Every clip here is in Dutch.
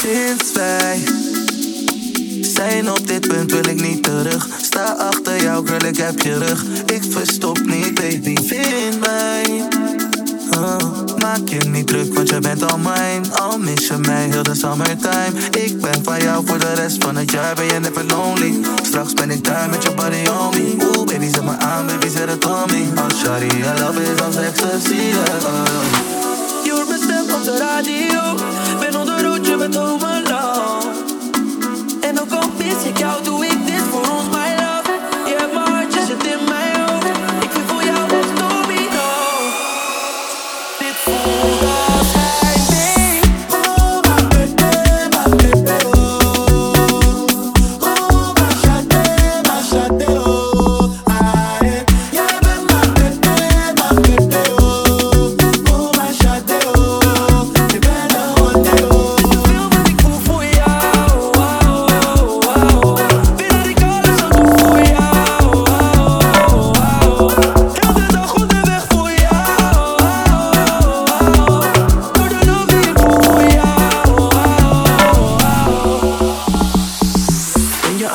Sinds wij zijn op dit punt wil ik niet terug. Sta achter jou, girl, ik heb je rug. Ik verstop niet, baby, je niet druk, want je bent al mijn. Al mis je mij heel de summertime. Ik ben van jou voor de rest van het jaar, ben je never lonely. Straks ben ik daar met je body on me. Oeh, baby, zet me aan, baby, zet het on me. Oh, shawty, I love is als ecstasy, oh. Je hoort mijn stem op de radio.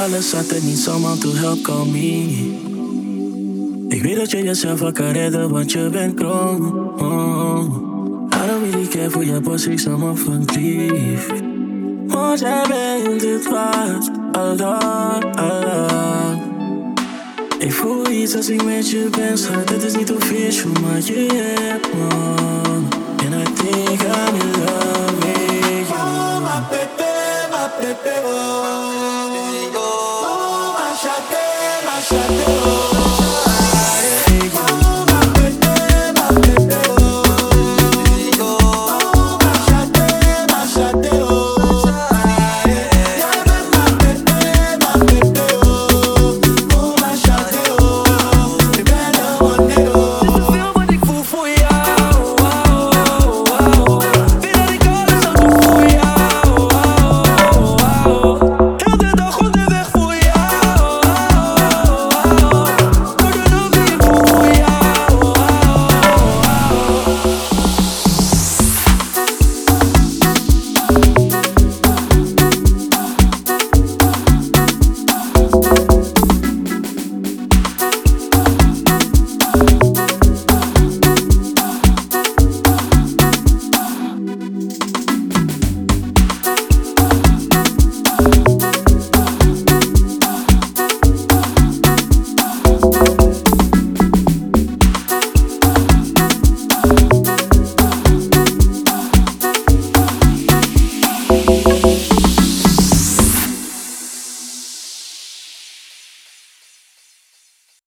Alles en niet someone to help call me Ik weet dat je jezelf wel kan redden, want je bent krom. Oh. I don't really care voor je boss, ik zal me verliefd Want jij bent het waard, Allah, Allah. Ik voel iets als ik met je ben, schat. Het is niet official, maar je hebt me And I think I'm in love with you Oh, my baby, my baby, oh I do.